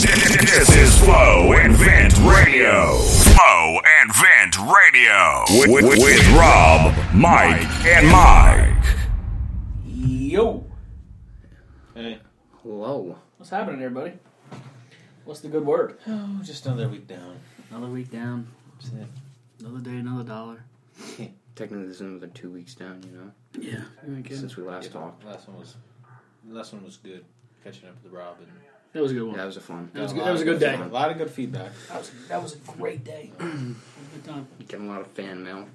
This is Flow and Vent Radio. Flow and Vent Radio. With, with, with Rob, Mike, and Mike. Yo, Hey, Hello. what's happening, everybody? What's the good word? oh, just another week down. Another week down, That's it. another day, another dollar. Technically, this is another two weeks down, you know, Yeah, since we last Yeah, talked. Last one was, last one was good. Catching up with Rob and that was a good one. Yeah, that was a fun. That was a good- that was a good day. A lot of good feedback. That was that was a great day. It was a good time. Getting a lot of fan mail.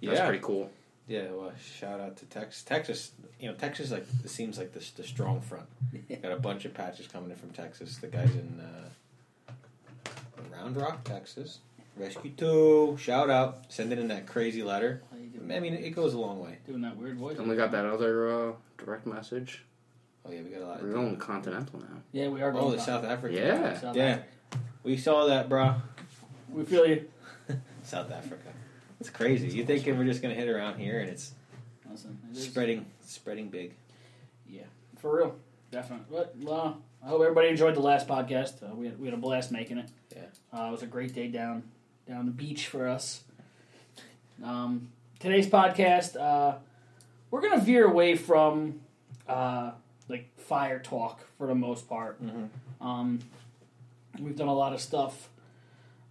Yeah, That's pretty cool. yeah. Well, shout out to Texas. Texas, you know, Texas like it seems like the the strong front. Got a bunch of patches coming in from Texas. The guys in uh, Round Rock, Texas. Rescue Two, shout out, sending in that crazy letter. How you doing? I mean, it goes a long way. Doing that weird voice. And we got that other uh, direct message. Oh yeah, we got a lot. We're Of going continental now. Yeah, we are going. oh, the. South Africa. Yeah. South Yeah. Africa. We saw that, bro. We feel you. South Africa. It's crazy. You thinking we're just gonna hit around here and it's Listen, it is- spreading, spreading big. Yeah, for real, definitely. But uh, I hope everybody enjoyed the last podcast. Uh, we had, we had a blast making it. Yeah. uh, it was a great day down down the beach for us. Um, today's podcast, uh, we're gonna veer away from uh, like fire talk for the most part. Mm-hmm. Um, we've done a lot of stuff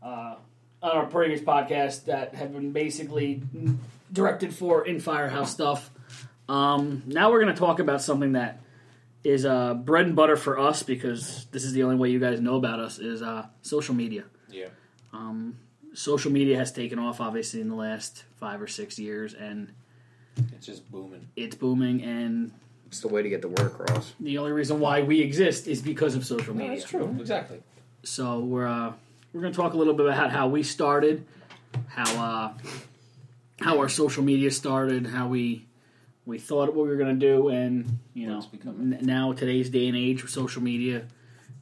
uh, on our previous podcast that have been basically directed for in firehouse stuff. Um, now we're going to talk about something that is uh, bread and butter for us because this is the only way you guys know about us is uh, social media. Yeah. Um, social media has taken off obviously in the last five or six years, and It's just booming. it's booming. And It's the way to get the word across. the only reason why we exist is because of social No, media. that's true. Exactly. So we're uh, we're going to talk a little bit about how we started, how uh, how our social media started, how we we thought what we were going to do, and you know it's becoming. n- now today's day and age with social media,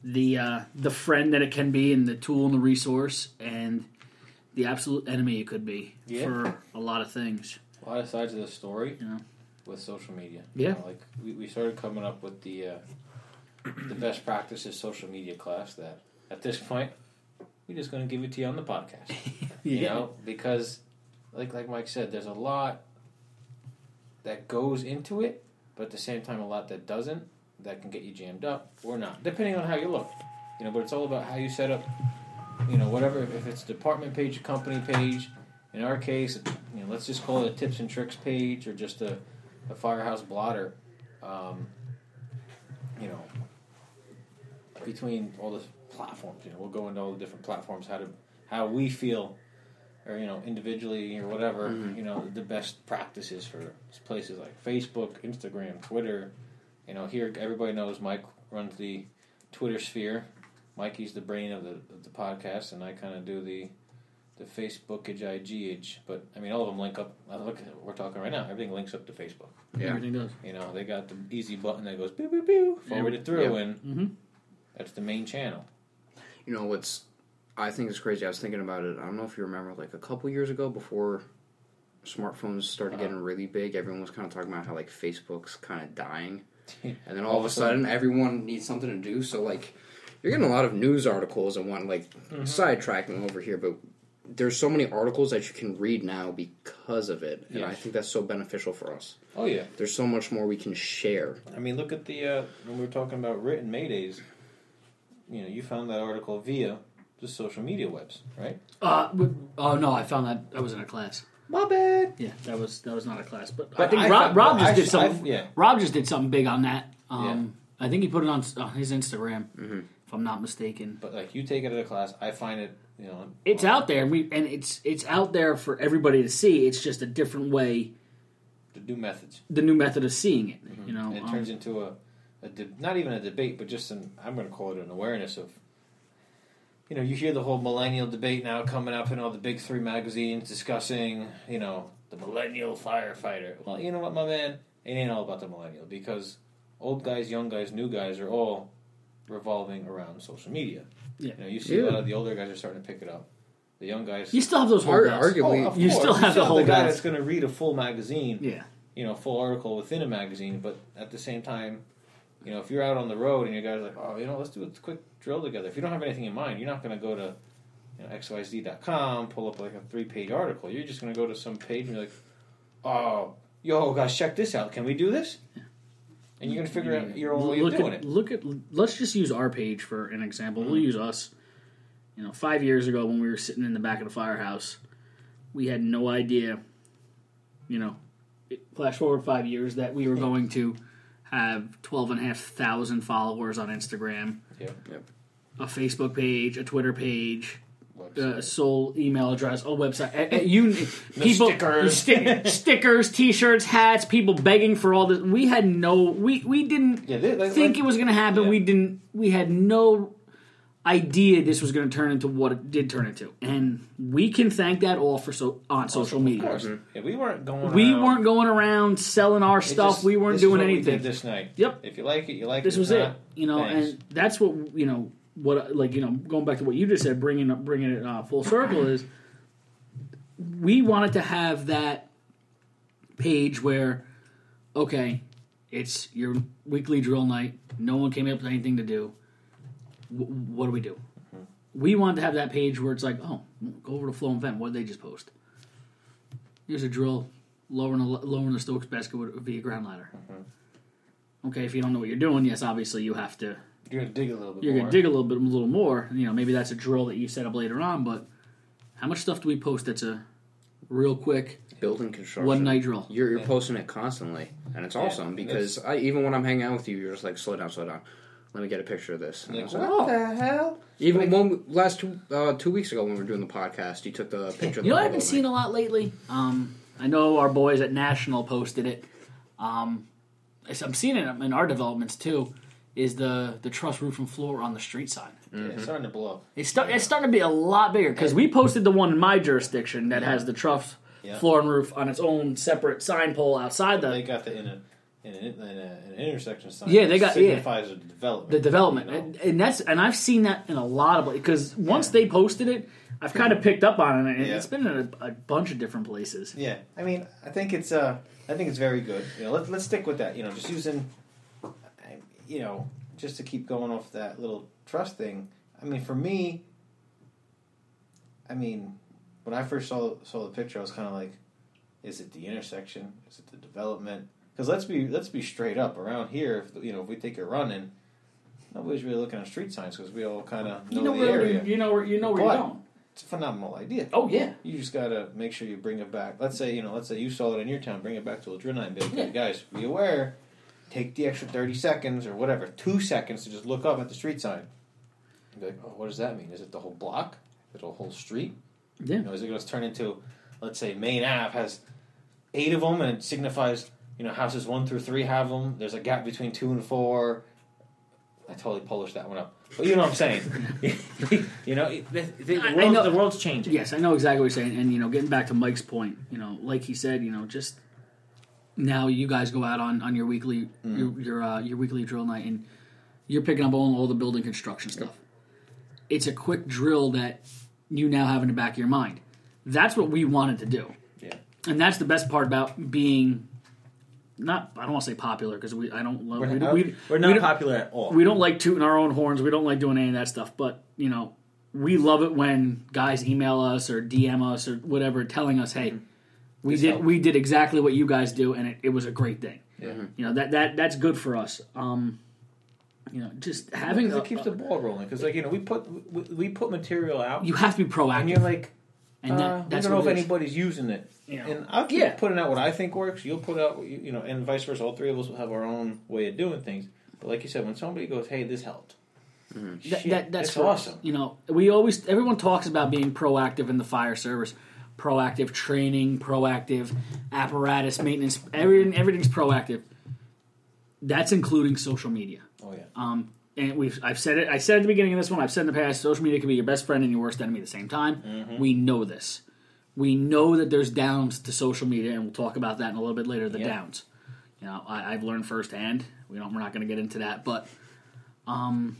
the uh, the friend that it can be, and the tool and the resource, and the absolute enemy it could be Yeah. for a lot of things. A lot of sides of the story You know. With social media. Yeah. You know, like we, we started coming up with the uh, the best practices social media class. That at this point, we're just going to give it to you on the podcast. You know, because like like Mike said, there's a lot that goes into it, but at the same time, a lot that doesn't. That can get you jammed up or not, depending on how you look. You know, but it's all about how you set up. You know, whatever. If it's department page, company page. In our case, you know, let's just call it a tips and tricks page or just a, a firehouse blotter. Um, you know, between all the platforms, you know, we'll go into all the different platforms, how to how we feel, or you know, individually or whatever, you know, the best practices for places like Facebook, Instagram, Twitter. You know, here everybody knows Mike runs the Twitter sphere. Mikey's the brain of the of the podcast, and I kind of do the the Facebookage, IGage. But I mean, all of them link up. I look, at, we're talking right now. Everything links up to Facebook. Yeah. Everything does. You know, they got the easy button that goes pew pew pew, forward it through, Yeah. and Mm-hmm. that's the main channel. You know what's I think is crazy. I was thinking about it. I don't know if you remember, like a couple years ago, before smartphones started Uh-huh. getting really big, everyone was kind of talking about how like Facebook's kind of dying, and then all of a sudden, everyone needs something to do. So like, you're getting a lot of news articles and one like Mm-hmm. sidetracking over here, but there's so many articles that you can read now because of it, and I think that's so beneficial for us. Oh yeah, There's so much more we can share. I mean, look at the uh, when we were talking about written maydays. You know, you found that article via the social media webs, right? Uh, w- oh no, I found that I was in a class. My bad. Yeah, that was that was not a class, but I think I Rob, found- Rob just I- did something. Yeah. Rob just did something big on that. Um, I think he put it on, on his Instagram, if I'm not mistaken. But like, you take it to the class, I find it. You know, It's out there, and we and it's it's out there for everybody to see. It's just a different way, the new methods. the new method of seeing it. You know, And it um, turns into a, a de- not even a debate, but just an I'm going to call it an awareness of. You know, you hear the whole millennial debate now coming up in all the big three magazines discussing, you know, the millennial firefighter. Well, you know what, my man, it ain't all about the millennial because old guys, young guys, new guys are all revolving around social media. Yeah. You know, you see a lot of the older guys are starting to pick it up. The young guys. you still have those Ar- holdouts. arguably- Oh, oh you course. still have the whole the guy guys. that's going to read a full magazine Yeah, you know, full article within a magazine, but at the same time, you know, if you're out on the road and you guys like, oh, you know, let's do a quick drill together. If you don't have anything in mind, you're not going to go to you know, xyz.com, pull up like a three page article. You're just going to go to some page and you're like, oh, yo, guys, check this out. Can we do this? And you're going to figure out your own way look of doing at, it. Look at. Let's just use our page for an example. We'll mm-hmm. use us. You know, five years ago when we were sitting in the back of the firehouse, we had no idea. You know, it, flash forward five years that we were going to have twelve and a half thousand followers on Instagram, Yeah. a Facebook page, a Twitter page, Website. a sole email address, a website. Uh, uh, You people stickers. stick- stickers, T-shirts, hats. People begging for all this. We had no. We we didn't Yeah, they- like- think like- it was going to happen. Yeah. We didn't. We had no idea this was going to turn into what it did turn into, and we can thank that all for so on social Of media. course. Yeah, we weren't going We around- weren't going around selling our It stuff. just- we weren't this is doing what we anything. did this night. Yep. If you like it, you like this it. was If it. You know, thanks. and that's what you know. What like you know, going back to what you just said, bringing up bringing it uh, full circle is we wanted to have that page where okay, it's your weekly drill night. No one came up with anything to do. W- what do we do? We wanted to have that page where it's like, oh, go over to Flow and Vent. What did they just post? Here's a drill lowering the, lowering the Stokes basket with- via ground ladder. Okay, if you don't know what you're doing, yes, obviously you have to. You're gonna dig a little bit You're more. gonna dig a little bit, a little more. You know, maybe that's a drill that you set up later on. But how much stuff do we post that's a real quick Building construction. one night drill? You're, you're Yeah. posting it constantly, and it's Yeah, awesome and because I, even when I'm hanging out with you, you're just like, slow down, slow down. Let me get a picture of this. And I Like, was like, what the hell? Even when last two uh, two weeks ago when we were doing the podcast, you took the picture. of You know, I haven't building. seen a lot lately. Um, I know our boys at National posted it. Um, I'm seeing it in our developments too. Is the the truss roof and floor on the street sign? Yeah, it's starting to blow. It's, start, it's starting to be a lot bigger because we posted the one in my jurisdiction that has the truss Yeah. floor and roof on its own separate sign pole outside the They got the in a in, a, in, a, an intersection sign. Yeah, they got- yeah. signifies the development. the development, you know? and, and that's and I've seen that in a lot of because once they posted it, I've kind of picked up on it, and Yeah. it's been in a, a bunch of different places. Yeah, I mean, I think it's uh, I think it's very good. You know, let's let's stick with that. You know, just using, I- you know, just to keep going off that little truss thing. I mean, for me, I mean, when I first saw saw the picture, I was kind of like, is it the intersection? Is it the development? Because let's be let's be straight up around here. If you know, if we take a run in, nobody's really looking at street signs because we all kind of know, You know the where area. you know where you know where you're But- going. It's a phenomenal idea. Oh yeah, You just gotta make sure you bring it back. Let's say you know, let's say you saw it in your town, bring it back to Ladrina and be like, Yeah. "Hey, guys, be aware. Take the extra thirty seconds or whatever, two seconds to just look up at the street sign. And be like, oh, what does that mean? Is it the whole block? Is it the whole street? yeah. You know, is it going to turn into, let's say, Main Ave has eight of them and it signifies, you know, houses one through three have them. There's a gap between two and four. I totally polished that one up, but you know what I'm saying. you know, the, the, world, know- the world's changing. Yes, I know exactly what you're saying, and you know, getting back to Mike's point, you know, like he said, you know, just now you guys go out on, on your weekly your your, uh, your weekly drill night, and you're picking up all, all the building construction stuff. It's a quick drill that you now have in the back of your mind. That's what we wanted to do, Yeah. and that's the best part about being not. I don't want to say popular because we I don't love We're, we, not, we, we're not we popular at all. we don't like tooting our own horns. We don't like doing any of that stuff. But you know, we love it when guys email us or DM us or whatever, telling us, "Hey, we did helped. we did exactly what you guys do, and it, it was a great thing." Yeah. You know that that that's good for us. Um, you know, just having Because a, it keeps the ball rolling. Because like you know, we put we, we put material out, you have to be proactive, and you're like, and that, uh, we that's don't know if it is. anybody's using it. You know. And I'll keep Yeah. putting out what I think works. You'll put out, what you, you know, and vice versa. All three of us will have our own way of doing things. But like you said, when somebody goes, "Hey, this helped," That, shit, that, that's it's awesome. You know, we always everyone talks about being proactive in the fire service, proactive training, proactive apparatus maintenance. Everything everything's proactive. That's including social media. Oh yeah. Um, and we've I've said it. I said at the beginning of this one. I've said in the past. Social media can be your best friend and your worst enemy at the same time. We know this. We know that there's downs to social media, and we'll talk about that in a little bit later. The Yeah. downs. You know, I, I've learned firsthand. We don't. We're not going to get into that, but um,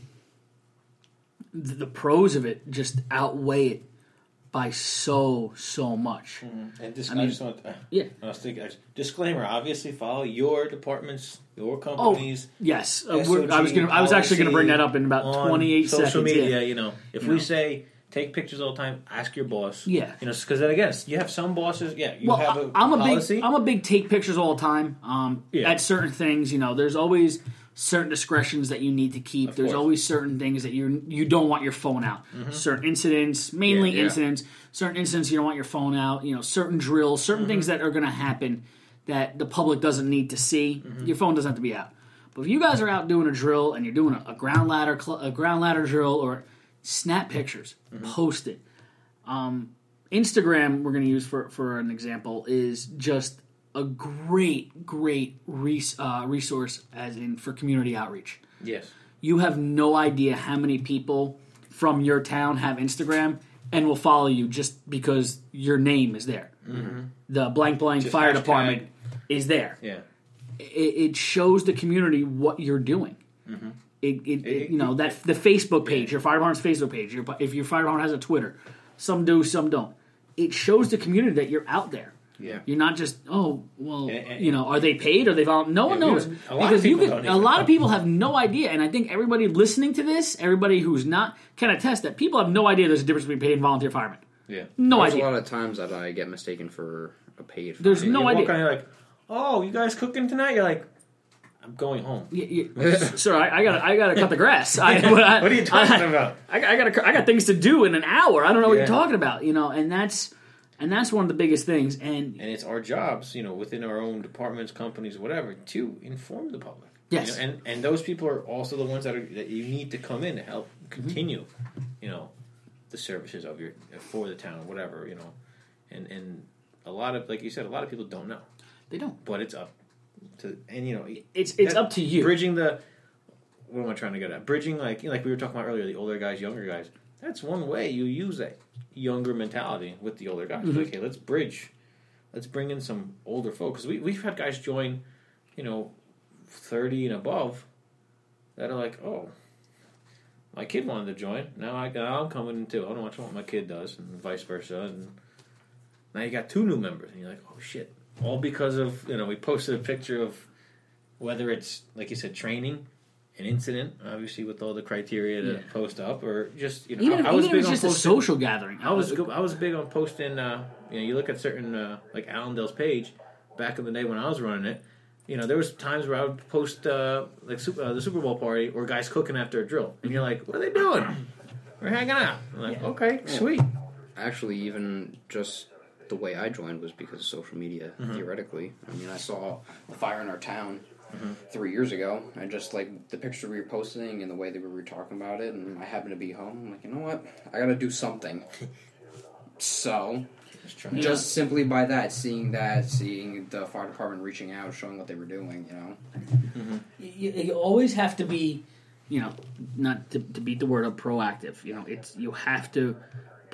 the, the pros of it just outweigh it by so so much. And dis- I I, mean- just want, uh, Yeah. I was thinking, uh, disclaimer: obviously, follow your departments, your Oh companies. yes, uh, we're, I was gonna. I was actually going to bring that up in about twenty eight social seconds. media. yeah. You know, if You we know. say take pictures all the time, ask your boss. Yeah. you know, because then again, you have some bosses. Yeah, you well, have a I, am a policy. big I'm a big take pictures all the time. Um, Yeah. at certain things, you know, there's always certain discretions that you need to keep. Of there's course. Mm-hmm. always certain things that you you don't want your phone out. Certain incidents, mainly Yeah, yeah. incidents. Certain incidents you don't want your phone out. You know, certain drills, certain Mm-hmm. things that are going to happen that the public doesn't need to see. Mm-hmm. Your phone doesn't have to be out. But if you guys are out doing a drill and you're doing a, a ground ladder cl- a ground ladder drill or snap pictures, Mm-hmm. post it. Um, Instagram, we're going to use for for an example, is just a great, great res- uh, resource as in for community outreach. yes, You have no idea how many people from your town have Instagram and will follow you just because your name is there. The blank blank Just fire hashtag. department is there. yeah. It, it shows the community what you're doing. It, it, it- you know that the Facebook page, your fire department's Facebook page. Your, if your fire department has a Twitter, some do, some don't. It shows the community that you're out there. Yeah. You're not just oh well, And- and- you know, are they paid? Are they volunteer? No one Yeah, knows don't- lot of because you people could. A lot of people have no idea, and I think everybody listening to this, everybody who's not, can attest that people have no idea there's a difference between paid and volunteer firemen. Yeah. No There's idea. a lot of times that I get mistaken for a paid. There's no you idea. Walk on, you're like, oh, you guys cooking tonight? You're like, I'm going home. Y- y- Sir, I, I gotta, I gotta cut the grass. I, I, What are you talking I- about? I, I got I got things to do in an hour. I don't know what you're talking about, you know, and that's and that's one of the biggest things. And And it's our jobs, you know, within our own departments, companies, whatever, to inform the public. Yes. You know, and and those people are also the ones that are that you need to come in to help Mm-hmm. continue, you know, the services of your for the town, whatever, you know, and and a lot of like you said, a lot of people don't know, they don't. but it's up to and you know It's it's up to you. bridging the what am I trying to get at? Bridging like you know, like we were talking about earlier, the older guys, younger guys. That's one way you use a younger mentality with the older guys. Mm-hmm. Okay, let's bridge. Let's bring in some older folks. We we've had guys join, you know, thirty and above, that are like, oh, my kid wanted to join. Now I I'm coming in too. I don't watch what my kid does, and vice versa. And now you got two new members, and you're like, oh shit! All because of you know we posted a picture of whether it's like you said training, an incident, obviously with all the criteria to Yeah. post up, or just you know Even, I, I was even if big it's on just a social gathering. I was I was big on posting. Uh, you know, you look at certain uh, like Allendale's page back in the day when I was running it. You know, there was times where I would post uh, like super, uh, the Super Bowl party or guys cooking after a drill, and you're like, "What are they doing? We're hanging out." I'm like, Yeah. "Okay, sweet." Actually, even just the way I joined was because of social media. Mm-hmm. Theoretically, I mean, I saw the fire in our town Mm-hmm. three years ago, and just like the picture we were posting and the way that we were talking about it, and I happened to be home. I'm like, you know what? I got to do something. so, Just trying. just simply by that, seeing that, seeing the fire department reaching out, showing what they were doing, you know, mm-hmm. you, you always have to be, you know, not to, to beat the word up, proactive. You know, it's you have to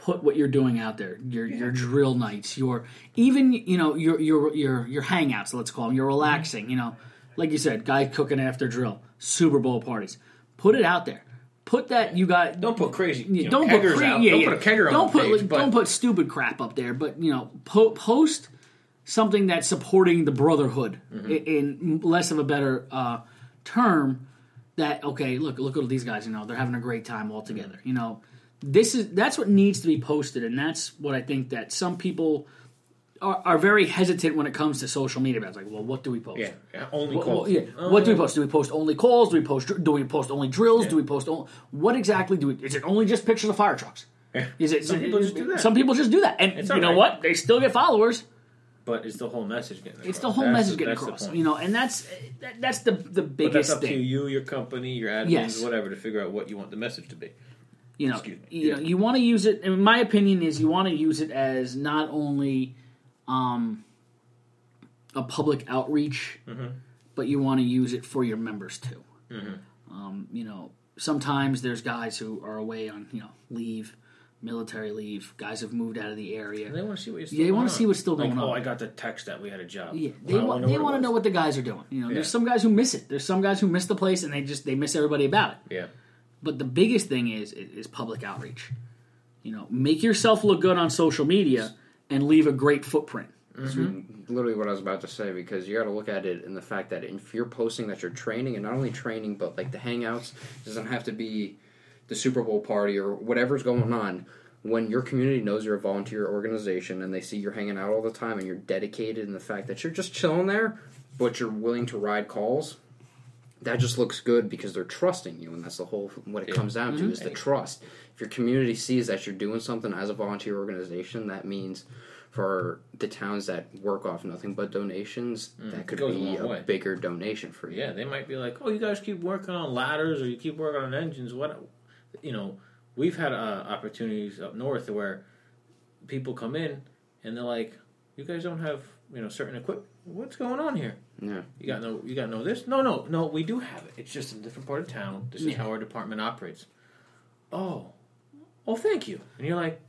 put what you're doing out there. Your your drill nights, your even you know your your your your hangouts. Let's call them. You're relaxing. You know, like you said, guy cooking after drill, Super Bowl parties. Put it out there. Put that you got. Don't put crazy. You know, don't put keggers cra- out. yeah, don't yeah. put a kegger don't put page, like, don't put stupid crap up there. But you know, po- post something that's supporting the brotherhood Mm-hmm. in, in less of a better uh, term. That okay, look look at these guys. You know, they're having a great time all together. Mm-hmm. You know, this is that's what needs to be posted, and that's what I think that some people. Are, are very hesitant when it comes to social media. It's like, well, what do we post? yeah, yeah, only Well, calls. well, yeah. Oh, what do we post? Do we post only calls? Do we post? Do we post only drills? Do we post? Only, what exactly do we? Is it only just pictures of fire trucks? Yeah. Is it? Some people just do that. Some people just do that, and It's you know right. what? They still get followers. But it's the whole message getting. Across. It's the whole That's message the- getting across. You know, and that's that, that's the the But biggest that's up thing. to you, your company, your admins, Yes. whatever, to figure out what you want the message to be. You know, you Yeah. know, you want to use it. In my opinion, is you want to use it as not only um, a public outreach, Mm-hmm. but you want to use it for your members too. Um, you know, sometimes there's guys who are away on you know leave, military leave. Guys have moved out of the area. And they want to see what you're Yeah, they wanna see what's still Like, going on. Oh, I got the text that we had a job. Yeah, they Well, want they want to know what the guys are doing. You know, Yeah. there's some guys who miss it. There's some guys who miss the place and they just they miss everybody about it. Yeah. But the biggest thing is is public outreach. You know, make yourself look good on social media and leave a great footprint. That's mm-hmm. literally what I was about to say because you got to look at it in the fact that if you're posting that you're training and not only training but like the hangouts doesn't have to be the Super Bowl party or whatever's going mm-hmm. on. When your community knows you're a volunteer organization and they see you're hanging out all the time and you're dedicated in the fact that you're just chilling there, but you're willing to ride calls, that just looks good because they're trusting you, and that's the whole what it Yeah. comes down to is the trust. If your community sees that you're doing something as a volunteer organization, that means for the towns that work off nothing but donations, that could goes a be a bigger donation for you. Yeah, they might be like, "Oh, you guys keep working on ladders, or you keep working on engines." What, you know, we've had uh, opportunities up north where people come in and they're like, "You guys don't have you know certain equipment. What's going on here? Yeah. You got no, you got no this? No, no, no. We do have it. It's just in a different part of town. This is Yeah. how our department operates." Oh, oh, thank you. And you're like,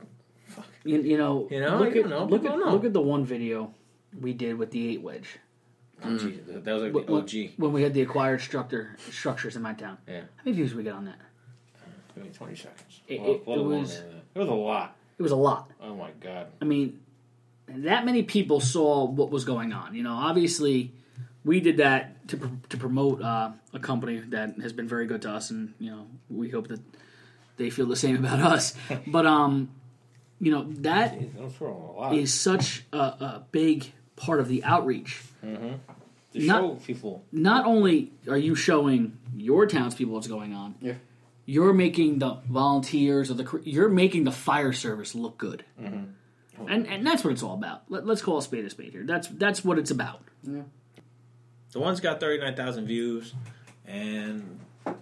You, you know, You know, look you at know, look at know. look at the one video we did with the eight wedge oh, geez, mm. that was like When- the OG. when we had the acquired structure structures in my town. Yeah, How many views did we get on that? maybe twenty seconds. It- Well, it- a little it was- than that. It was a lot. It was a lot. Oh my god. I mean, that many people saw what was going on. You know, obviously, we did that to pr- to promote uh, a company that has been very good to us, and you know, we hope that they feel the same about us. But um, you know, that Jeez, I'm throwing a lot. is such a, a big part of the outreach. to not- show people. Not only are you showing your townspeople what's going on, Yeah. you're making the volunteers or the you're making the fire service look good, Mm-hmm. and and that's what it's all about. Let, let's call a spade a spade here. That's that's what it's about. The one's got thirty nine thousand views, and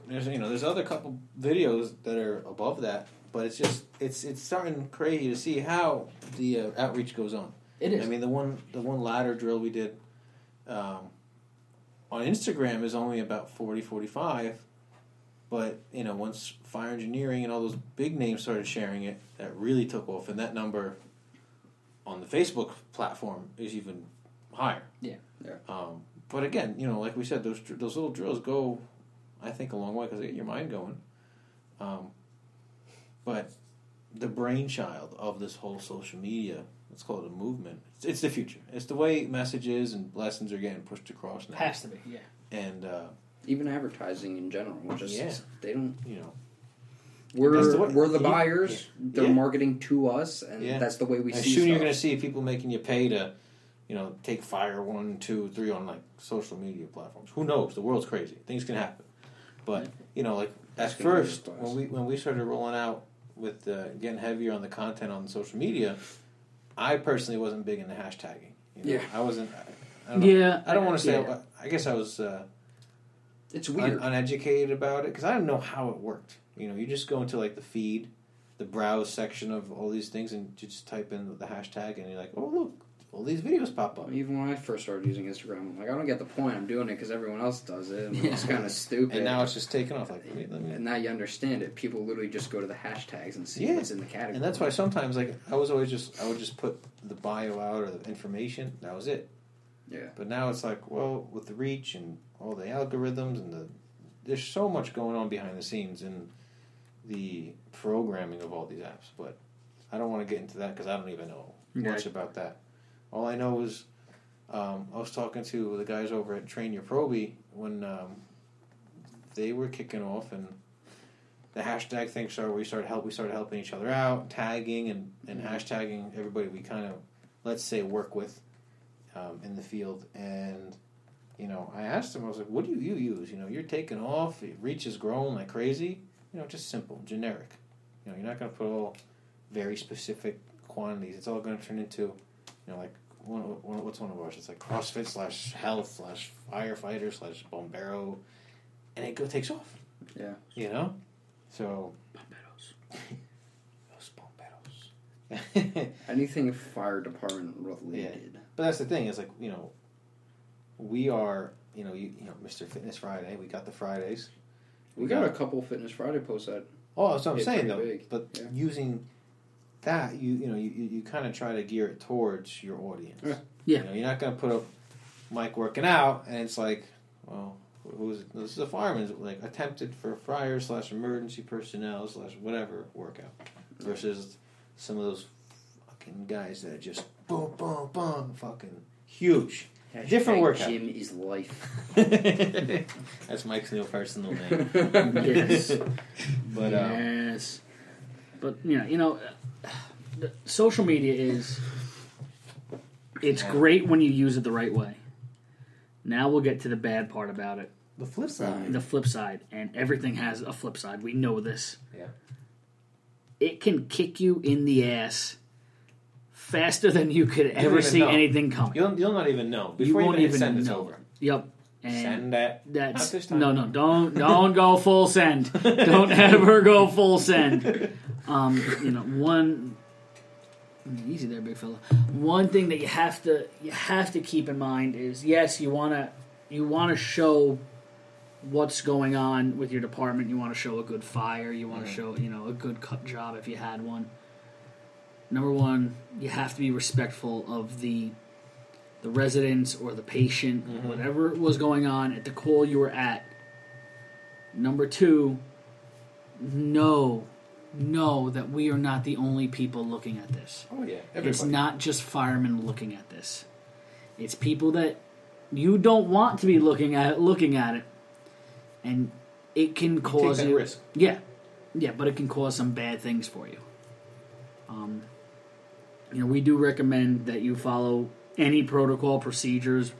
there's you know there's other couple videos that are above that, but it's just it's it's starting crazy to see how the uh, outreach goes on. It is. I mean the one the one ladder drill we did um, on Instagram is only about 40, 45, but you know once fire engineering and all those big names started sharing it, that really took off, and that number on the Facebook platform is even higher. Yeah. Yeah. Um, but again, you know, like we said, those those little drills go, I think, a long way because they get your mind going. Um, but the brainchild of this whole social media, let's call it a movement. It's, it's the future. It's the way messages and lessons are getting pushed across now. Has to be. Yeah. And uh, Even advertising in general, just Yeah. they don't. you know, We're the way- we're the yeah. buyers. They're Yeah. marketing to us, and Yeah. that's the way we and see. soon you're going to see people making you pay to, you know, take fire one, two, three on like social media platforms. Who knows? The world's crazy. Things can happen. But you know, like at That's gonna be first when we when we started rolling out with uh, getting heavier on the content on social media, I personally wasn't big into hashtagging. You know? Yeah. I wasn't. I, I don't know. Yeah. I don't want to say. Yeah. I guess I was uh, It's un- weird. uneducated about it because I didn't know how it worked. You know, you just go into like the feed, the browse section of all these things, and you just type in the hashtag, and you're like, oh look, all these videos pop up. Even when I first started using Instagram, I'm like, I don't get the point. I'm doing it because everyone else does it, and it's kind of stupid. And now it's just taken off. Like, wait, me. and now you understand it. People literally just go to the hashtags and see Yeah. what's in the category. And that's why sometimes, like, I was always just, I would just put the bio out or the information. That was it. Yeah. But now it's like, well, with the reach and all the algorithms and the, there's so much going on behind the scenes and the programming of all these apps. But I don't want to get into that because I don't even know much about that. All I know is um, I was talking to the guys over at Train Your Proby when um, they were kicking off and the hashtag thing started. We started help. We started helping each other out, tagging and, and hashtagging everybody we kind of let's say work with um, in the field. And you know, I asked them. I was like, "What do you, you use? You know, you're taking off. Your reach is growing like crazy. You know, just simple, generic. You know, you're not going to put all very specific quantities. It's all going to turn into, you know, like one, one, what's one of ours? It's like CrossFit slash health slash firefighter slash bombero, and it go takes off. Yeah. You know, so Bomberos. those bomberos. Anything fire department related. Yeah. But that's the thing is like you know, we are you know you, you know Mr. Fitness Friday. We got the Fridays. We got a couple Fitness Friday posts that Oh, that's what I'm saying though. big, But yeah. using that, you you know you, you, you kind of try to gear it towards your audience. Yeah. Yeah. You know, you're not going to put up Mike working out and it's like, well, who's this is a fireman like attempted for fire slash emergency personnel slash whatever workout. versus some of those fucking guys that are just boom, boom, boom, fucking huge. Different Hashtag workout. Gym is life. That's Mike's new personal name. Yes. But um, yes. But you know, you know, the- social media is it's Yeah. great when you use it the right way. Now we'll get to the bad part about it. the flip side, The flip side, and everything has a flip side. We know this. yeah, It can kick you in the ass faster than you could don't ever see know. anything coming. you'll you'll not even know You before you, won't even even send know. over. Yep. And Send that. That's Not this time. no, no. Don't don't go full send. Don't ever go full send. Um, you know, one easy there, big fella. One thing that you have to you have to keep in mind is yes, you wanna you wanna show what's going on with your department. You want to show a good fire. You want to show you know a good cut job if you had one. Number one, you have to be respectful of the the residents or the patient, whatever was going on at the call you were at. Number two, know know that we are not the only people looking at this. Oh yeah, It's not just firemen looking at this. It's people that you don't want to be looking at looking at it, and it can cause you risk. Yeah, yeah, but it can cause some bad things for you. Um, you know, we do recommend that you follow any protocol procedures,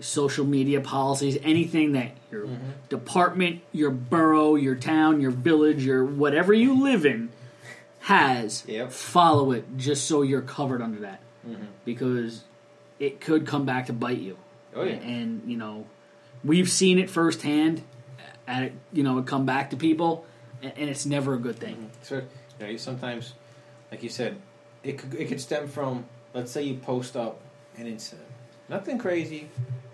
social media policies, anything that your Mm-hmm. department, your borough, your town, your village, your whatever you live in has. Yep. Follow it just so you're covered under that, Mm-hmm. because it could come back to bite you. Oh yeah. And you know, we've seen it firsthand. At it, you know, it come back to people, and, and it's never a good thing. So you know, you sometimes, like you said, it could it could stem from let's say you post up an incident, nothing crazy.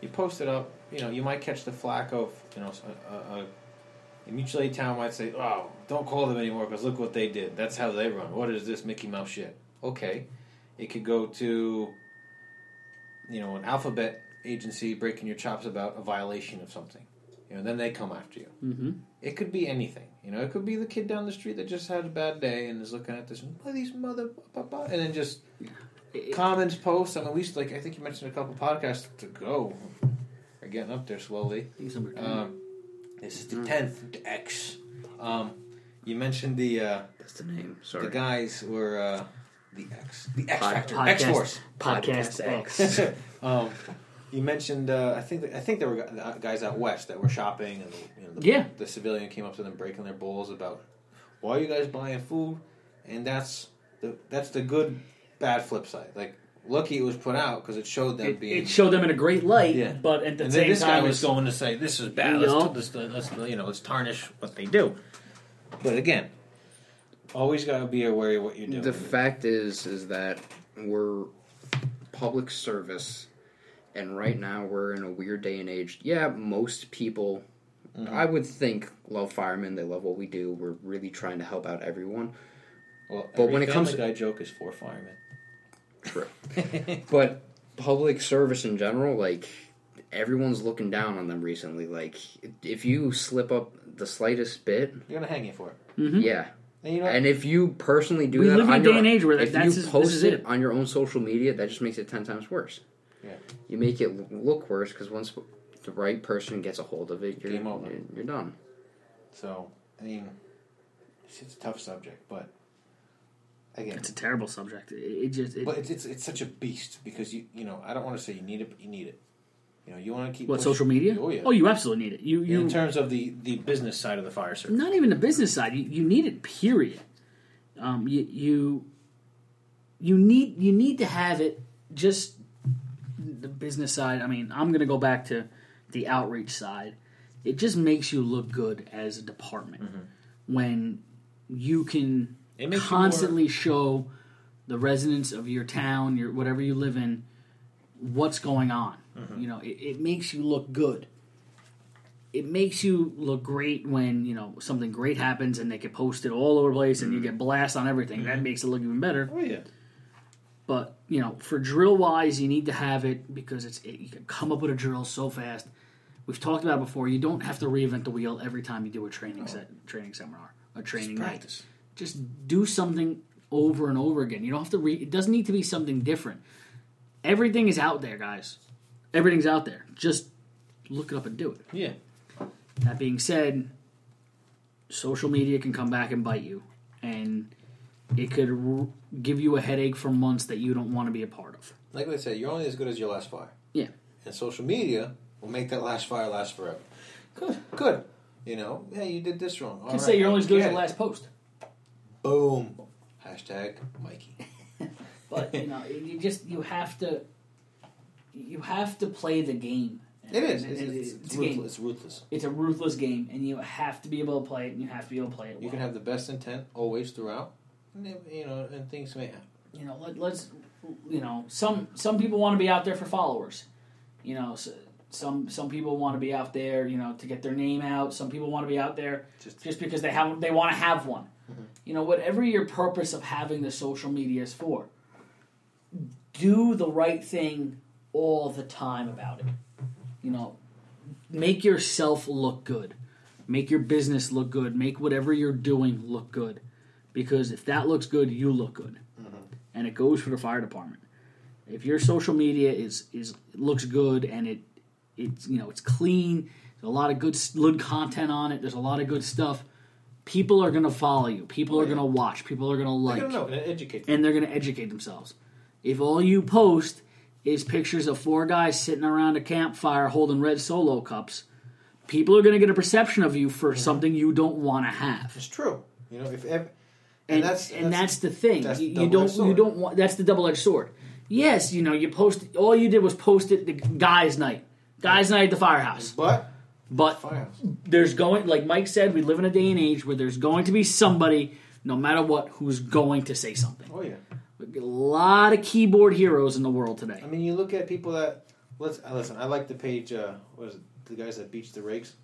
You post it up, you know, you might catch the flack of you know a, a, a mutual aid town might say, "Oh, don't call them anymore because look what they did. That's how they run. What is this Mickey Mouse shit?" Okay, it could go to you know an alphabet agency breaking your chops about a violation of something. You know, then they come after you. Mm-hmm. It could be anything. You know, it could be the kid down the street that just had a bad day and is looking at this, "What are these mother, blah, blah," and then just comments, posts. I mean, we used, like I think you mentioned a couple podcasts ago, are getting up there slowly. Um, this is the tenth X. Um, you mentioned the uh, That's the name. Sorry. the guys were uh, the X, the X Pod- Factor, X Force. Podcast X. um, you mentioned, uh, I think, I think there were guys out west that were shopping, and you know, the, Yeah. the civilian came up to them breaking their balls about why are you guys buying food, and that's the that's the good bad flip side. Like, lucky it was put out because it showed them It, being. it showed them in a great light, Yeah. but at the and same this time, guy was it's- going to say this is bad. You know? Let's, let's, let's you know let's tarnish what they do. But again, always got to be aware of what you're doing. The fact is, is that we're public service, and right now we're in a weird day and age. Yeah, most people, mm-hmm. I would think, love firemen. They love what we do. We're really trying to help out everyone. well, but every when it comes to- guy joke is for firemen. True. but public service in general, like everyone's looking down on them recently. Like if you slip up the slightest bit, They're gonna hang you for it. Mm-hmm. yeah. And you know, And if you personally do We that live in on a day your, and age where if that's you just- this post is it, it. on your own social media, that just makes it ten times worse. Yeah. You make it look worse because once the right person gets a hold of it, you're Game over. You're, you're done. So, I mean, it's, it's a tough subject, but again, it's a terrible subject. It, it just it, but it's, it's it's such a beast because you you know I don't want to say you need it, but you need it. You know, you want to keep what push- social media? Oh yeah. Oh, you absolutely need it. You you in terms of the the business side of the fire service. not even the business side. You, you need it. Period. Um, you you you need you need to have it. Just the business side. I mean, I'm going to go back to the outreach side. It just makes you look good as a department when you can Mm-hmm. It makes you constantly show the residents of your town, your whatever you live in, what's going on. Mm-hmm. You know, it, it makes you look good. It makes you look great when you know something great happens and they get posted all over the place and you get blast on everything. That makes it look even better. Oh yeah. But you know, for drill wise, you need to have it because it's it, you can come up with a drill so fast. We've talked about it before. You don't have to reinvent the wheel every time you do a training set, training seminar, a training night. Just do something over and over again. You don't have to read. It doesn't need to be something different. Everything is out there, guys. Everything's out there. Just look it up and do it. Yeah. That being said, social media can come back and bite you, and it could r- give you a headache for months that you don't want to be a part of. Like I said, you're only as good as your last fire. Yeah. And social media will make that last fire last forever. Good, good. You know, hey, you did this wrong. You can say you're only as good as your last post, Boom. Hashtag Mikey. but you know, you just you have to you have to play the game. It is. It's, it's, it's it's a game. ruthless. It's ruthless. It's a ruthless game, and you have to be able to play it, and you have to be able to play it. You well. can have the best intent always throughout. And you know, and things may happen. you know, let, let's, you know, some some people want to be out there for followers. You know, s some some people want to be out there, you know, to get their name out. Some people want to be out there Just- just, because they have they want to have one. You know, whatever your purpose of having the social media is for, do the right thing all the time about it. You know, make yourself look good. Make your business look good. Make whatever you're doing look good. Because if that looks good, you look good. And it goes for the fire department. If your social media is is looks good and it it's you know it's clean, there's a lot of good good content on it. There's a lot of good stuff. People are gonna follow you. People are yeah. gonna watch. People are gonna like I don't know. And educate them. and they're going to educate themselves. If all you post is pictures of four guys sitting around a campfire holding red solo cups, people are going to get a perception of you for mm-hmm. something you don't want to have. It's true. You know, if ev- And, that's- and that's- that's, the thing. that's you, the you don't double-edged you sword. don't want that's the double edged sword. Yes, you know you post all you did was post it the guys night, guys night at the firehouse. but But there's going like Mike said, we live in a day and age where there's going to be somebody, no matter what, who's going to say something. Oh yeah. A lot of keyboard heroes in the world today. I mean, you look at people that let's uh, listen. I like the page. Uh, what is it? The guys that beach the rakes.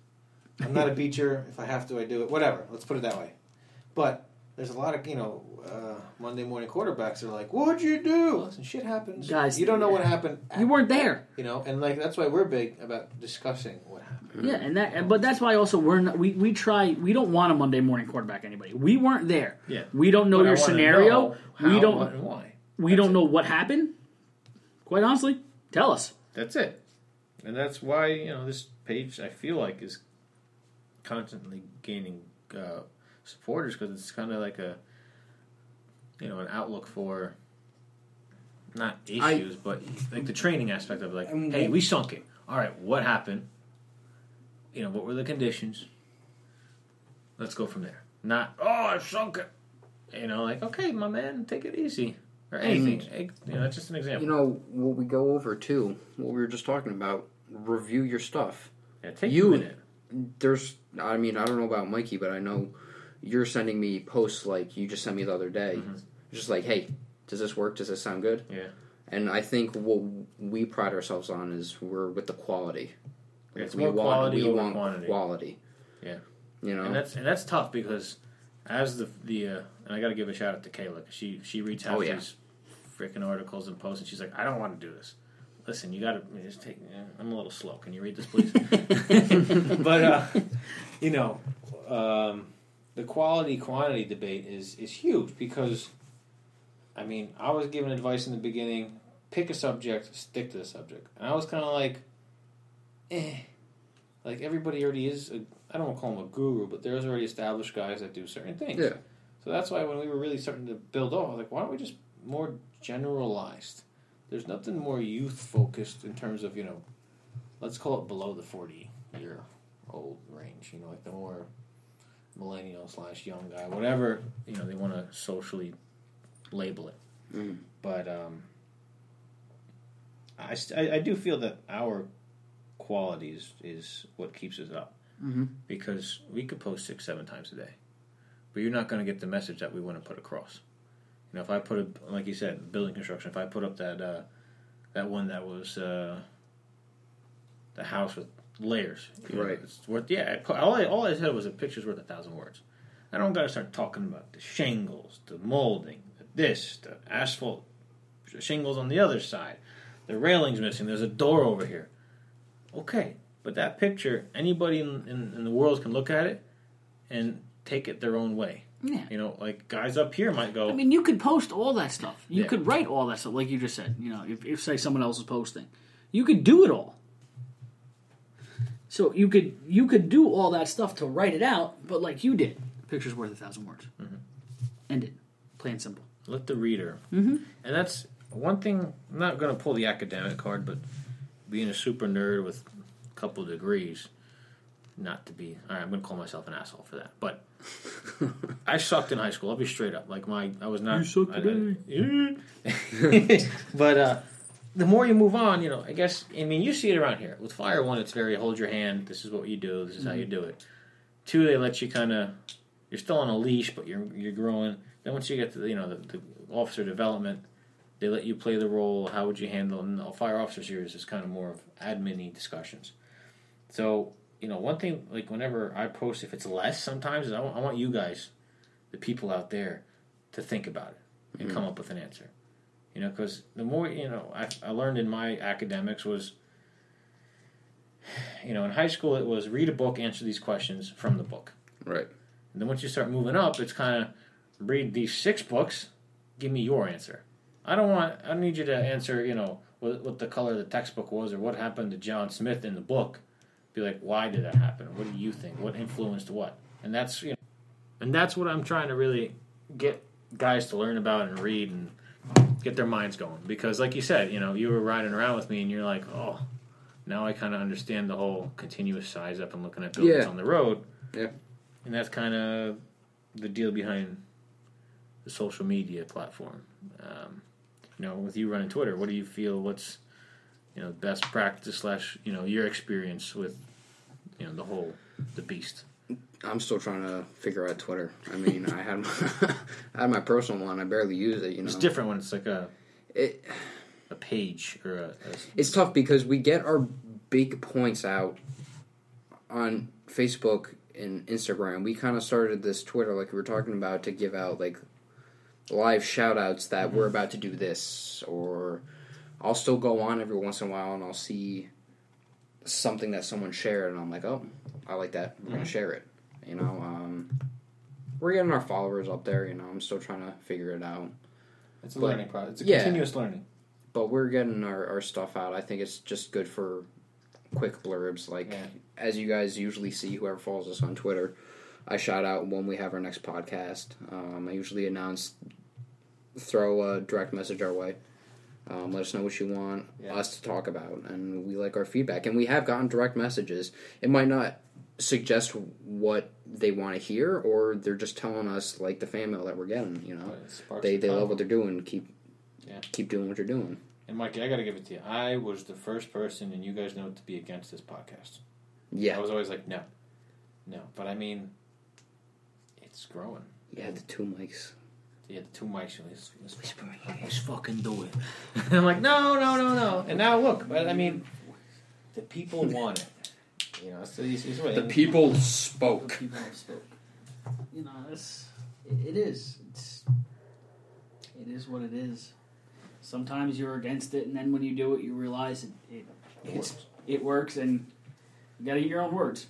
I'm not a beacher. If I have to, I do it. Whatever. Let's put it that way. But there's a lot of you know uh, Monday morning quarterbacks are like, "What'd you do?" Listen, shit happens. Guys, you don't know what happened. You weren't there. You know, and like that's why we're big about discussing what happened. Yeah, and that, but that's why also we're not, we we try we don't want a Monday morning quarterback anybody. We weren't there. Yeah. We don't know But your scenario. know how, we don't what, why. we don't know what happened. Quite honestly, tell us. That's it. And that's why, you know, this page, I feel like, is constantly gaining uh, supporters because it's kind of like a, you know, an outlook for not I- issues, but like the training aspect of like, And hey, we sunk it. All right, what happened? You know, what were the conditions? Let's go from there. Not, oh, I sunk it. You know, like, okay, my man, take it easy. Or anything. Eh, You know, that's just an example. You know what we go over too. What we were just talking about. Review your stuff. yeah, take you- a minute. There's. I mean, I don't know about Mikey, but I know you're sending me posts like you just sent me the other day. Just like, hey, does this work? Does this sound good? Yeah. And I think what we pride ourselves on is we're with the quality. It's we more want, quality we want quantity. quality. Yeah. You know. And that's and that's tough because as the the uh, and I got to give a shout out to Kayla she she reads half Oh, yeah. these freaking articles and posts and she's like I don't want to do this. Listen, you got to just take. eh, I'm a little slow. Can you read this, please? but uh, you know, um, the quality quantity debate is is huge because, I mean, I was given advice in the beginning: pick a subject, stick to the subject, and I was kind of like, eh, like everybody already is. A, I don't want to call them a guru, but there's already established guys that do certain things. yeah. So that's why when we were really starting to build off, I was like, why don't we just more generalized? There's nothing more youth focused in terms of, you know, let's call it below the 40 year old range, you know, like the more millennial slash young guy, whatever, you know, they want to socially label it. Mm. But um, I, st- I, I do feel that our quality is, what keeps us up Mhm. because we could post six, seven times a day but you're not going to get the message that we want to put across. You know, if I put a, like you said, building construction, if I put up that uh, that one that was uh, the house with layers, you know, Right. It's worth, yeah. All I all I said was a picture's worth a thousand words. I don't got to start talking about the shingles, the molding, the this, the asphalt shingles on the other side, the railings missing. There's a door over here. Okay, but that picture, anybody in, in, in the world can look at it and take it their own way. Yeah. You know, like guys up here might go. I mean, you could post all that stuff. You Yeah. could write all that stuff, like you just said. You know, if, if say someone else is posting, you could do it all. So you could you could do all that stuff to write it out, but like you did, pictures worth a thousand words. End it, plain and simple. let the reader. Mm-hmm. And that's one thing. I'm not going to pull the academic card, but being a super nerd with a couple degrees, not to be. All right, I'm going to call myself an asshole for that. But I sucked in high school. I'll be straight up. Like my, I was not. You sucked I- today. I- but uh, the more you move on, you know. I guess. I mean, you see it around here with Fire One. It's very hold your hand. This is what you do. This is how you mm-hmm. do it. Two, they let you kind of. You're still on a leash, but you're you're growing. Then once you get to the, you know the, the officer development, they let you play the role. How would you handle? And the fire officer series is kind of more of admin discussions. So you know, one thing like whenever I post, if it's less, sometimes is I want, I want you guys, the people out there, to think about it and mm-hmm. come up with an answer. You know, because the more you know, I, I learned in my academics was, you know, in high school it was read a book, answer these questions from the book. Right. And then once you start moving up, it's kind of read these six books, give me your answer. I don't want. I don't need you to answer. You know what, what the color of the textbook was or what happened to John Smith in the book. Be like, why did that happen? What do you think? What influenced what? And that's you know, and that's what I'm trying to really get guys to learn about and read and get their minds going. Because like you said, you know, you were riding around with me and you're like, oh, now I kind of understand the whole continuous size up and looking at buildings Yeah. on the road. Yeah. And that's kind of the deal behind the social media platform. Um, you know, with you running Twitter, what do you feel? What's you know best practice slash you know your experience with you know the whole the beast? I'm still trying to figure out Twitter. I mean, I had my, I had my personal one. I barely use it. You know, It's different when it's like a It, a page or a, a it's tough because we get our big points out on Facebook and Instagram. We kind of started this Twitter, like we were talking about, to give out like live shout outs that we're mm-hmm. about to do this, or I'll still go on every once in a while and I'll see something that someone shared, and I'm like, oh, I like that. We're gonna share it. You know, um, we're getting our followers up there. You know, I'm still trying to figure it out It's a But- learning process. It's a yeah. continuous learning. but we're getting our, our stuff out. I think it's just good for quick blurbs. Like Yeah. as you guys usually see, whoever follows us on Twitter, I shout out when we have our next podcast. Um, I usually announce, throw a direct message our way. Um, let us know what you want Yeah. us to talk about, and we like our feedback. And we have gotten direct messages. It might not suggest what they want to hear, or they're just telling us like the fan mail that we're getting. You know, they they love what they're doing. Keep Yeah. keep doing what you're doing. And Mikey, I got to give it to you. I was the first person, and you guys know, to be against this podcast. Yeah, I was always like, no, no. But I mean, it's growing. Yeah, the two mics. Yeah, the two mics. Let's, let's, let's fucking do it. and I'm like, no, no, no, no. And now look, but I mean, the people want it. You know, so it's, it's what- The people The spoke. people spoke. You know, it's it, it is. It's it is what it is. Sometimes you're against it, and then when you do it, you realize it it, it's, it works, and you got to eat your own words.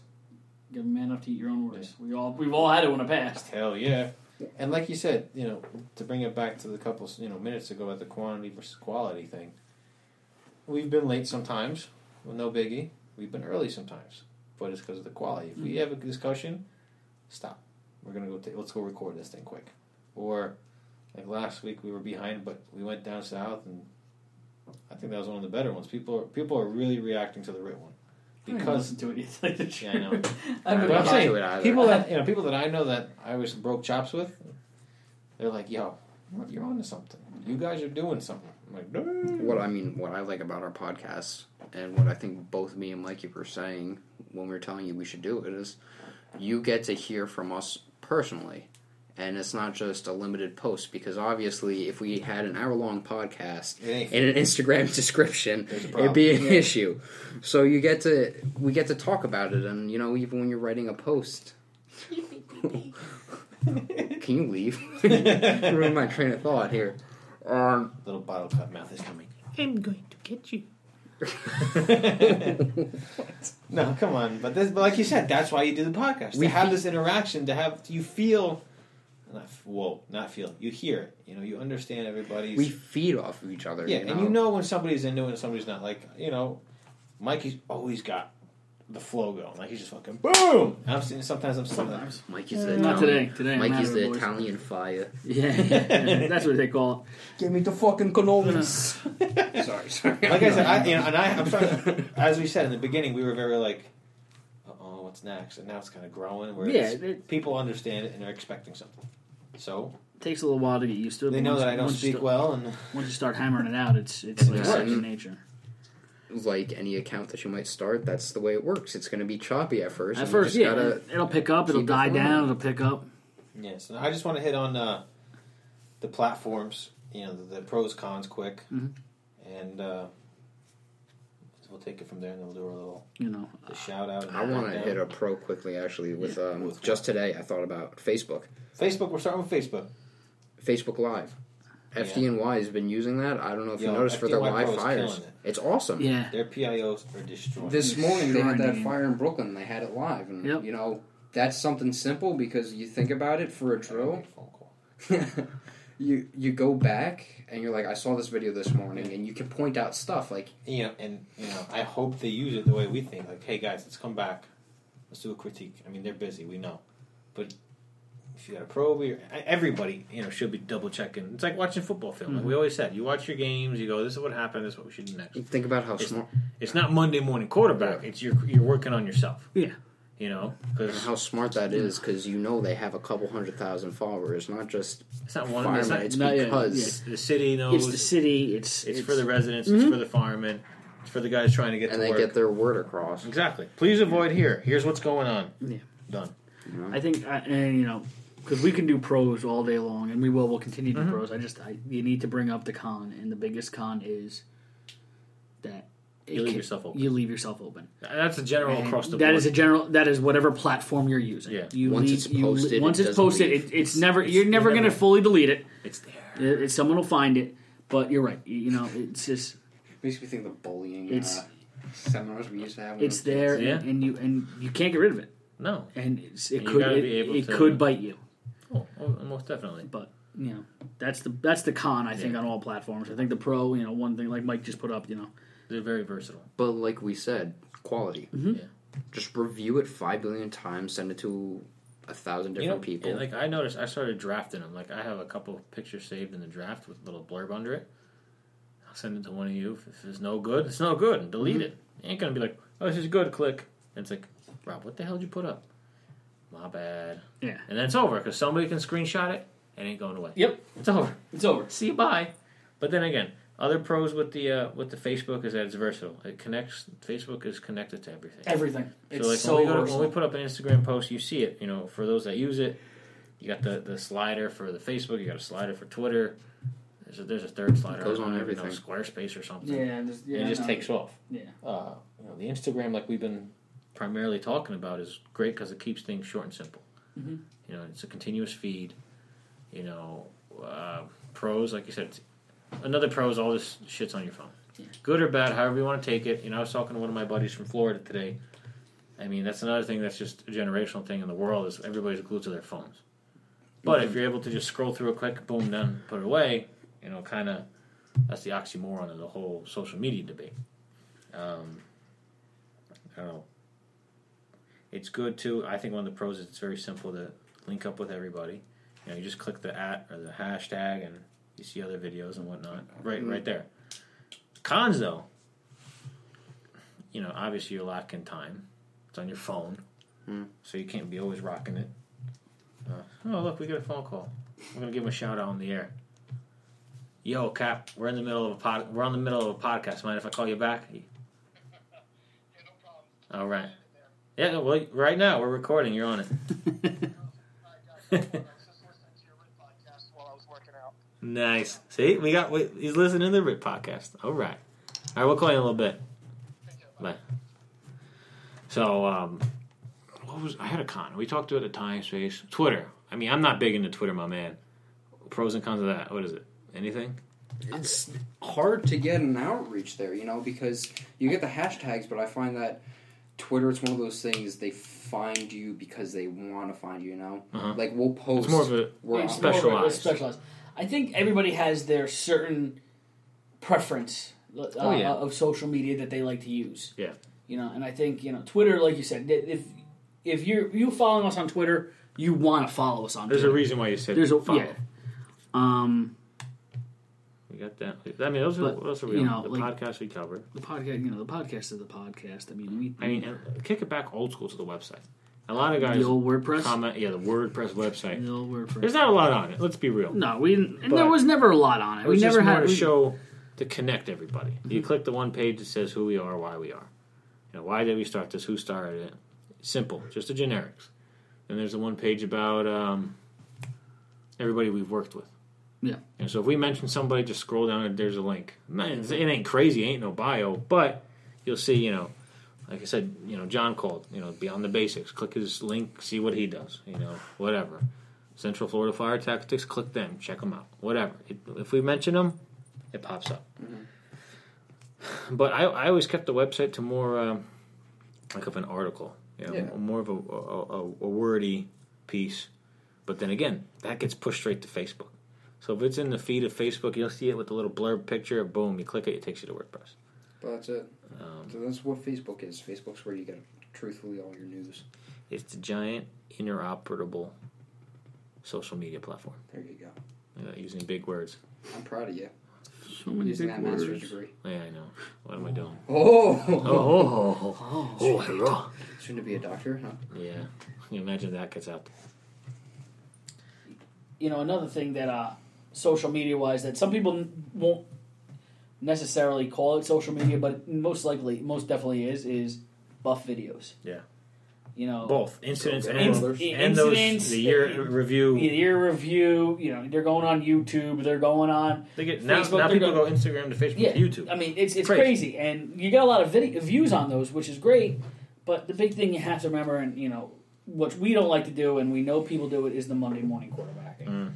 You got to man enough to eat your own words. We all we've all had it in the past. Hell yeah. And like you said, you know, to bring it back to the couple, you know, minutes ago about the quantity versus quality thing, we've been late sometimes. Well, no biggie. We've been early sometimes, but it's because of the quality. If we mm. have a discussion, stop. We're gonna go. ta- let's go record this thing quick. Or like last week, we were behind, but we went down south, and I think that was one of the better ones. People are people are really reacting to the right one because listen to it. It's like the Yeah, I know. I've been but I'm saying to it either. people that you know, people that I know that I was broke chops with, they're like, "Yo, you're on to something. You guys are doing something." I'm like, no. What I mean, what I like about our podcast, and what I think both me and Mikey were saying when we were telling you we should do it, is you get to hear from us personally. And it's not just a limited post because obviously, if we had an hour long podcast It ain't in an Instagram description, it'd be an problem. issue. So you get to we get to talk about it, and you know, even when you're writing a post, can you leave? Ruin my train of thought here. Um, little bottle cut mouth is coming. I'm going to get you. No, come on. But this, but like you said, that's why you do the podcast. We to have this interaction, to have you feel not f- whoa, not feel. You hear it. You know, you understand everybody's. We feed off of each other. yeah, you know? and you know when somebody's into it and somebody's not. Like you know, Mikey's always got the flow going. Like he's just fucking boom. I'm seeing sometimes I'm seeing Sometimes. Mikey's the Not Italian, today. Today I'm Mikey's the voice. Italian fire. Yeah, yeah, that's what they call it. Give me the fucking cannolis. sorry, sorry. Like I said, I, you know, and I, I'm starting. as we said in the beginning, we were very like, uh "Oh, what's next?" And now it's kind of growing. Where Yeah, it's- it- people understand it and they're expecting something. So it. Takes a little while to get used to it. they but know once- that I don't once you speak start- well, and Once you start hammering it out, it's it's like Yeah. second nature. like any account that you might start, that's the way it works. It's going to be choppy at first. At and first, you yeah, gotta, it'll pick up, it'll keep it die flowing. down, it'll pick up. yes, and I just want to hit on uh, the platforms. You know, the, the pros cons quick, Mhm. and uh, we'll take it from there, and then we'll do our little You know, the shout out. I want to hit a pro quickly. Actually, with Yeah, um, with just today, I thought about Facebook, Facebook. We're starting with Facebook. Facebook Live. FDNY has been using that. I don't know if you Yo, noticed for their FDNY live Pro fires. it. It's awesome. yeah, Their PIOs are destroyed. This morning they had that fire in Brooklyn. They had it live, and Yep. you know that's something simple because you think about it for a drill. You you go back and you're like, I saw this video this morning, and you can point out stuff like you know, and you know, I hope they use it the way we think. Like, hey guys, let's come back, let's do a critique. I mean, they're busy, we know, but if you got a pro, we everybody, you know, should be double checking. It's like watching football film. Like we mm-hmm. always said, you watch your games, you go, this is what happened, this is what we should do next. think about how It's, smart it's not Monday morning quarterback. It's you're you're working on yourself. yeah. You know, because how smart that is because you know they have a couple hundred thousand followers, not just it's not one. firemen. It's, not, It's Not yet, because the city knows. It's the city. It's It's for the residents. It's for the firemen. It's for the guys trying to get and to they work. get their word across. exactly. Please avoid here. Here's what's going on. Yeah. Done. You know? I think, I, and you know, because we can do pros all day long, and we will. We'll continue to Mm-hmm. do pros. I just, I, you need to bring up the con, and the biggest con is that it You leave can- yourself open. You leave yourself open. That's a general And across the that board. is a general. That is whatever platform you're using. Yeah. You Once leave, it's you- posted, once it it's posted, leave. it, it's It's- never. it's- you're never you going to fully delete it. it's there. It- it- someone will find it. But you're right. You, you know, it's just Makes me think of the bullying It's- uh, seminars we used to have. it's there. Yeah. and, and you and you can't get rid of it. No. And it's, it And could it, be able it to- could bite you. Oh, oh, most definitely. But you know, that's the that's the con I think Yeah. on all platforms. I think the pro, you know, one thing like Mike just put up, you know, They're very versatile. But like we said, quality. Mhm. Yeah. Just review it five billion times. Send it to a thousand different you know, people. and, like I noticed, I started drafting them. Like I have a couple pictures saved in the draft with a little blurb under it. I'll send it to one of you. If it's no good, it's no good. Delete it. You ain't gonna be like, oh, this is good. Click. And it's like, Rob, what the hell did you put up? My bad. yeah, And then it's over because somebody can screenshot it. It ain't going away. yep, It's over. it's over. See you bye. But then again, other pros with the uh, with the Facebook is that it's versatile. It connects. Facebook is connected to everything. Everything. It's so like so when, we to, versatile. when we put up an Instagram post, you see it. You know, for those that use it, you got the, the slider for the Facebook. You got a slider for Twitter. There's a, there's a third slider. goes I don't on know, everything. Squarespace or something. yeah, just, yeah, it just no. takes off. Yeah, Uh, you know, the Instagram, like we've been primarily talking about, is great because it keeps things short and simple. Mhm. You know, it's a continuous feed. You know, uh, pros, like you said, it's, another pro is all this shit's on your phone. Yeah. Good or bad, however you want to take it. You know, I was talking to one of my buddies from Florida today. I mean, that's another thing that's just a generational thing in the world is everybody's glued to their phones. But if you're able to just scroll through it quick, boom, done, put it away, you know, kind of that's the oxymoron of the whole social media debate. Um, I don't know. It's good too. I think one of the pros is it's very simple to link up with everybody. You know, you just click the at or the hashtag and you see other videos and whatnot. Right, right there. Cons though, you know, obviously you're lacking time. It's on your phone, Hmm. so you can't be always rocking it. Uh, oh look, we got a phone call. I'm gonna give him a shout out on the air. Yo, Cap, we're in the middle of a pod. We're on the middle of a podcast. Mind if I call you back? All right. Yeah, well, right now we're recording. You're on it. nice. See, we got. We, he's listening to the Rip podcast. All right. All right, we'll call you in a little bit. Bye. So, um, what was I had a con? We talked about the time space. Twitter. I mean, I'm not big into Twitter, my man. Pros and cons of that. What is it? Anything? it's hard to get an outreach there, you know, because you get the hashtags, but I find that Twitter, it's one of those things they find you because they want to find you. You know, Uh-huh. like we'll post. It's more of a we're It's more of a- specialized. specialized. I think everybody has their certain preference uh, Oh, yeah. of social media that they like to use. Yeah. You know, and I think you know Twitter, like you said, if if you're you following us on Twitter, you want to follow us on. There's a reason why you said There's a follow. yeah. Um, We got that. I mean, those are But, what else are we you know, the like- podcast we covered. the podcast, you know, the podcast is the podcast. I mean, we I mean, and kick it back old school to the website. A lot of guys the old WordPress, comment, yeah, the WordPress website. the old WordPress. There's not a lot on it. Let's be real. no, we didn't, and But- there was never a lot on it. We never had to we- show to connect everybody. You click the one page that says who we are, why we are. You know, why did we start this? Who started it? Simple, just the generics. And there's the one page about um, everybody we've worked with. Yeah. And so if we mention somebody, just scroll down and there's a link. Man, it ain't crazy, ain't no bio, but you'll see, you know, like I said, you know, John called, you know, beyond the basics. Click his link, see what he does, you know, whatever. Central Florida Fire Tactics, click them, check them out, whatever. It, if we mention them, it pops up. But I, I always kept the website to more um, like of an article, you know, Yeah. more of a, a, a, a wordy piece. But then again, that gets pushed straight to Facebook. So if it's in the feed of Facebook, you'll see it with the little blurb picture. Boom, you click it, it takes you to WordPress. But that's it. Um, So that's what Facebook is. Facebook's where you get truthfully all your news. it's the giant interoperable social media platform. There you go. Uh, using big words. I'm proud of you. so many Using big that master's words. degree. Yeah, I know. What am I doing? Oh, Oh, oh, oh, oh, hello. shouldn't it be a doctor? Huh? Yeah. Can you imagine that gets out? you know another thing that uh, social media wise that some people won't necessarily call it social media, but most likely, most definitely is is buff videos. Yeah. You know, Both incidents and, and those incidents, the year uh, review. The year review. You know, they're going on YouTube. They're going on. They get now, Facebook, now people go- go Instagram to Facebook Yeah, to YouTube. I mean, it's it's Crazy. crazy. and you get a lot of video, views on those, which is great. But the big thing you have to remember, and you know, what we don't like to do, and we know people do it, is the Monday morning quarterbacking. Mm.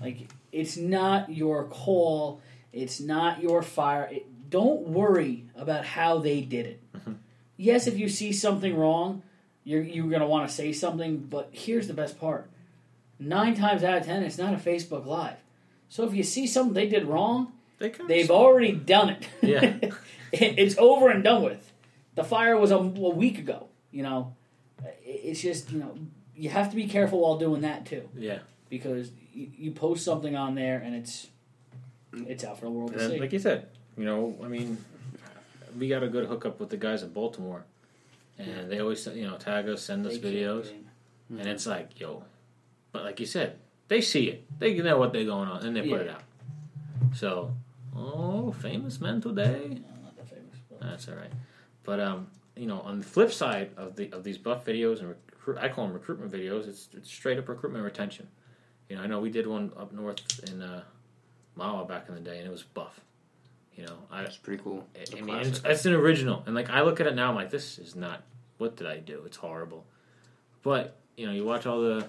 Like, it's not your call. It's not your fire. It, don't worry about how they did it. Mm-hmm. Yes, if you see something wrong, you're you're gonna want to say something. But here's the best part: nine times out of ten, it's not a Facebook Live. So if you see something they did wrong, They They've already done it. Yeah. It- it's over and done with. The fire was a, a week ago. You know, It- it's just you know you have to be careful while doing that too yeah. because you, you post something on there and it's it's out for the world to And see. like you said, you know, I mean, we got a good hookup with the guys in Baltimore, and they always you know tag us, send us They keep videos, getting- and it's like, yo, but like you said, they see it, they know what they're going on, and they put it out. So, oh, famous men today. That famous, That's all right. But um, you know, on the flip side of the of these buff videos and recruit, I call them recruitment videos. It's, it's straight up recruitment retention. You know, I know we did one up north in uh, Mahwah back in the day, and it was buff. You know, I, That's pretty cool. I It's a mean, it's, it's an original, and like I look at it now, I'm like, this is not. What did I do? It's horrible. But you know, you watch all the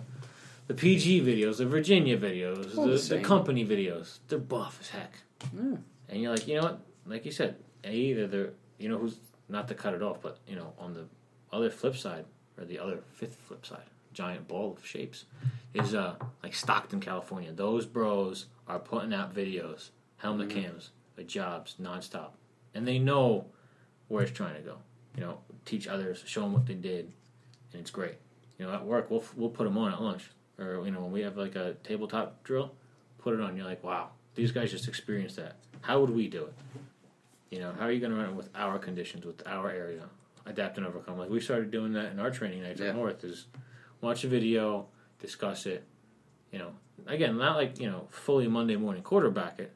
the PG videos, the Virginia videos, the, the company videos. They're buff as heck. Yeah. And you're like, you know what? Like you said, either they're, you know, who's not to cut it off, but you know, on the other flip side or the other fifth flip side, giant ball of shapes, is uh like Stockton, California. Those bros are putting out videos, helmet cams, uh, jobs nonstop, and they know where it's trying to go. You know, teach others, show them what they did, and it's great. You know, at work we'll we'll put them on at lunch, or you know, when we have like a tabletop drill, put it on. You're like, wow, these guys just experienced that. How would we do it? You know, how are you going to run it with our conditions, with our area, adapt and overcome? Like we started doing that in our training nights Yeah. up north. Is watch a video, discuss it. You know, again, not like you know fully Monday morning quarterback it,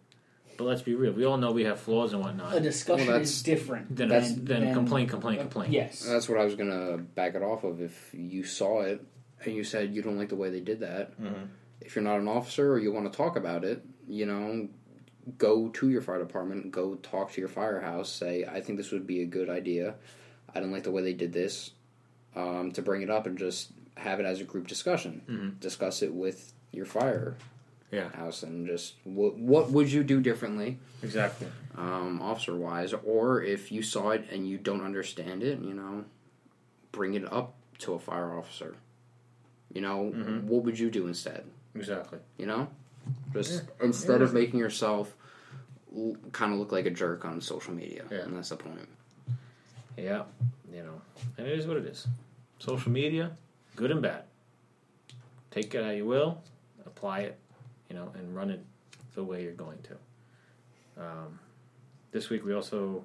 but let's be real. We all know we have flaws and whatnot. a discussion Well, is that's- different Then that's- then than- complain, complain, complain. Yes, That's what I was gonna back it off of. If you saw it and you said you don't like the way they did that, Mhm. if you're not an officer or you want to talk about it, you know, go to your fire department, go talk to your firehouse, say, I think this would be a good idea. I don't like the way they did this. Um, to bring it up and just have it as a group discussion. Mhm. Discuss it with your fire Yeah, house and just what what would you do differently, exactly. um, officer wise, or if you saw it and you don't understand it, you know, bring it up to a fire officer. You know, Mhm. what would you do instead? Exactly. You know, just instead of making yourself l- kind of look like a jerk on social media, Yeah. and that's the point. Yeah, you know, and it is what it is. Social media, good and bad. Take it how you will, apply it, you know, and run it the way you're going to. Um, this week we also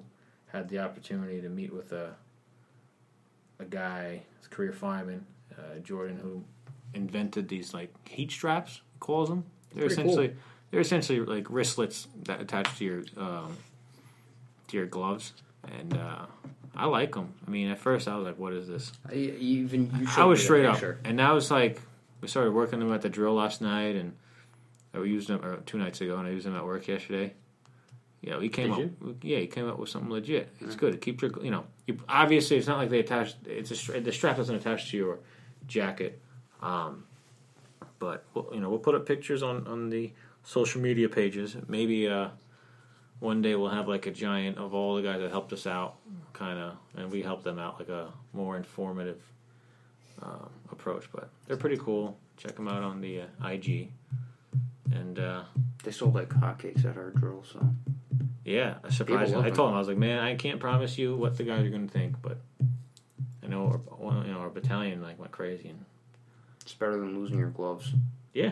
had the opportunity to meet with a a guy, a career fireman, uh, Jordan, who invented these like heat straps. he Calls them. They're Pretty essentially they're essentially like wristlets that attach to your um, to your gloves, and uh, I like them. I mean, at first I was like, "What is this?" I, even you I was straight up, and now it's like we started working them at the drill last night, and we used them or two nights ago, and I used them at work yesterday. Yeah, he came Did up. Yeah, he came up with something legit. It's good. It keeps your, you know, you, obviously it's not like they attach. It's a the strap doesn't attach to your jacket, um, but we'll, you know we'll put up pictures on on the social media pages. Maybe uh, one day we'll have like a giant of all the guys that helped us out, kind of, and we help them out like a more informative um, approach. But they're pretty cool. Check them out on the uh, IG. And uh, They sold like hotcakes at our drill, so yeah, surprisingly, love I them. told him I was like, man, I can't promise you what the guys are going to think, but I know our, you know our battalion like went crazy, and it's better than losing your gloves. yeah.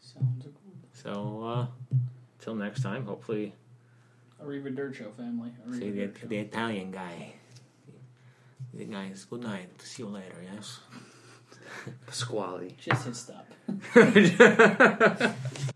Sounds good. So uh, till next time, hopefully Arriva Dirt Show family. Arriva see the, the Italian guy. The guys, good night. See you later. Yes. Pasquale. Just hit stop.